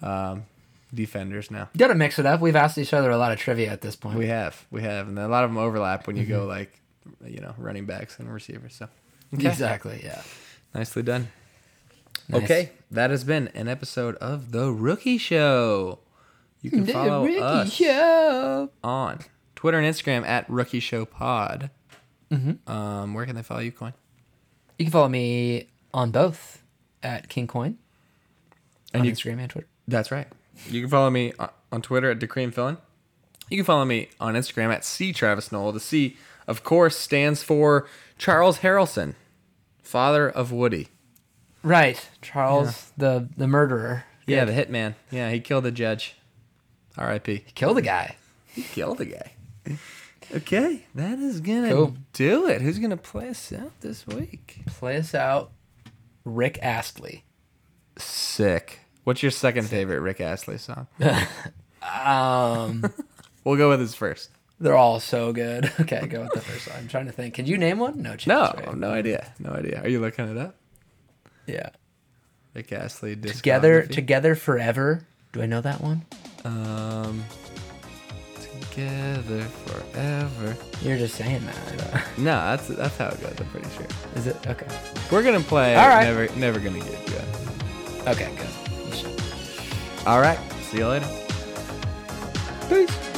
um, defenders now. You got to mix it up. We've asked each other a lot of trivia at this point. We have, we have, and a lot of them overlap when you go like, you know, running backs and receivers. So okay. Exactly. Yeah. nicely done. Nice. Okay, that has been an episode of the Rookie Show. You can follow us Show. on Twitter and Instagram at Rookie Show Pod. Um, where can they follow you, Coyne? You can follow me on both at King Coin And on you- Instagram and Twitter. That's right. You can follow me on- Twitter at Decream Fillin. You can follow me on Instagram at C Travis Knoll. The C, of course, stands for Charles Harrelson, father of Woody. Right, Charles, the the murderer, Yeah, the hitman. Yeah, he killed the judge. R.I.P. He killed the guy. He killed the guy. Okay, that is gonna Cool. do it. Who's gonna play us out this week? Play us out, Rick Astley. Sick. What's your second favorite Rick Astley song? Um, We'll go with his first. they're all so good. Okay, go with the first one. I'm trying to think. Can you name one? No chance. No, right? no idea. No idea. Are you looking it up? Yeah. Rick Astley discography. Together, together forever. Do I know that one? Um, together forever. You're just saying that. No, that's that's how it goes. I'm pretty sure. Is it okay? We're gonna play. All right. Never, never gonna get you. Okay, good. All right. See you later. Peace.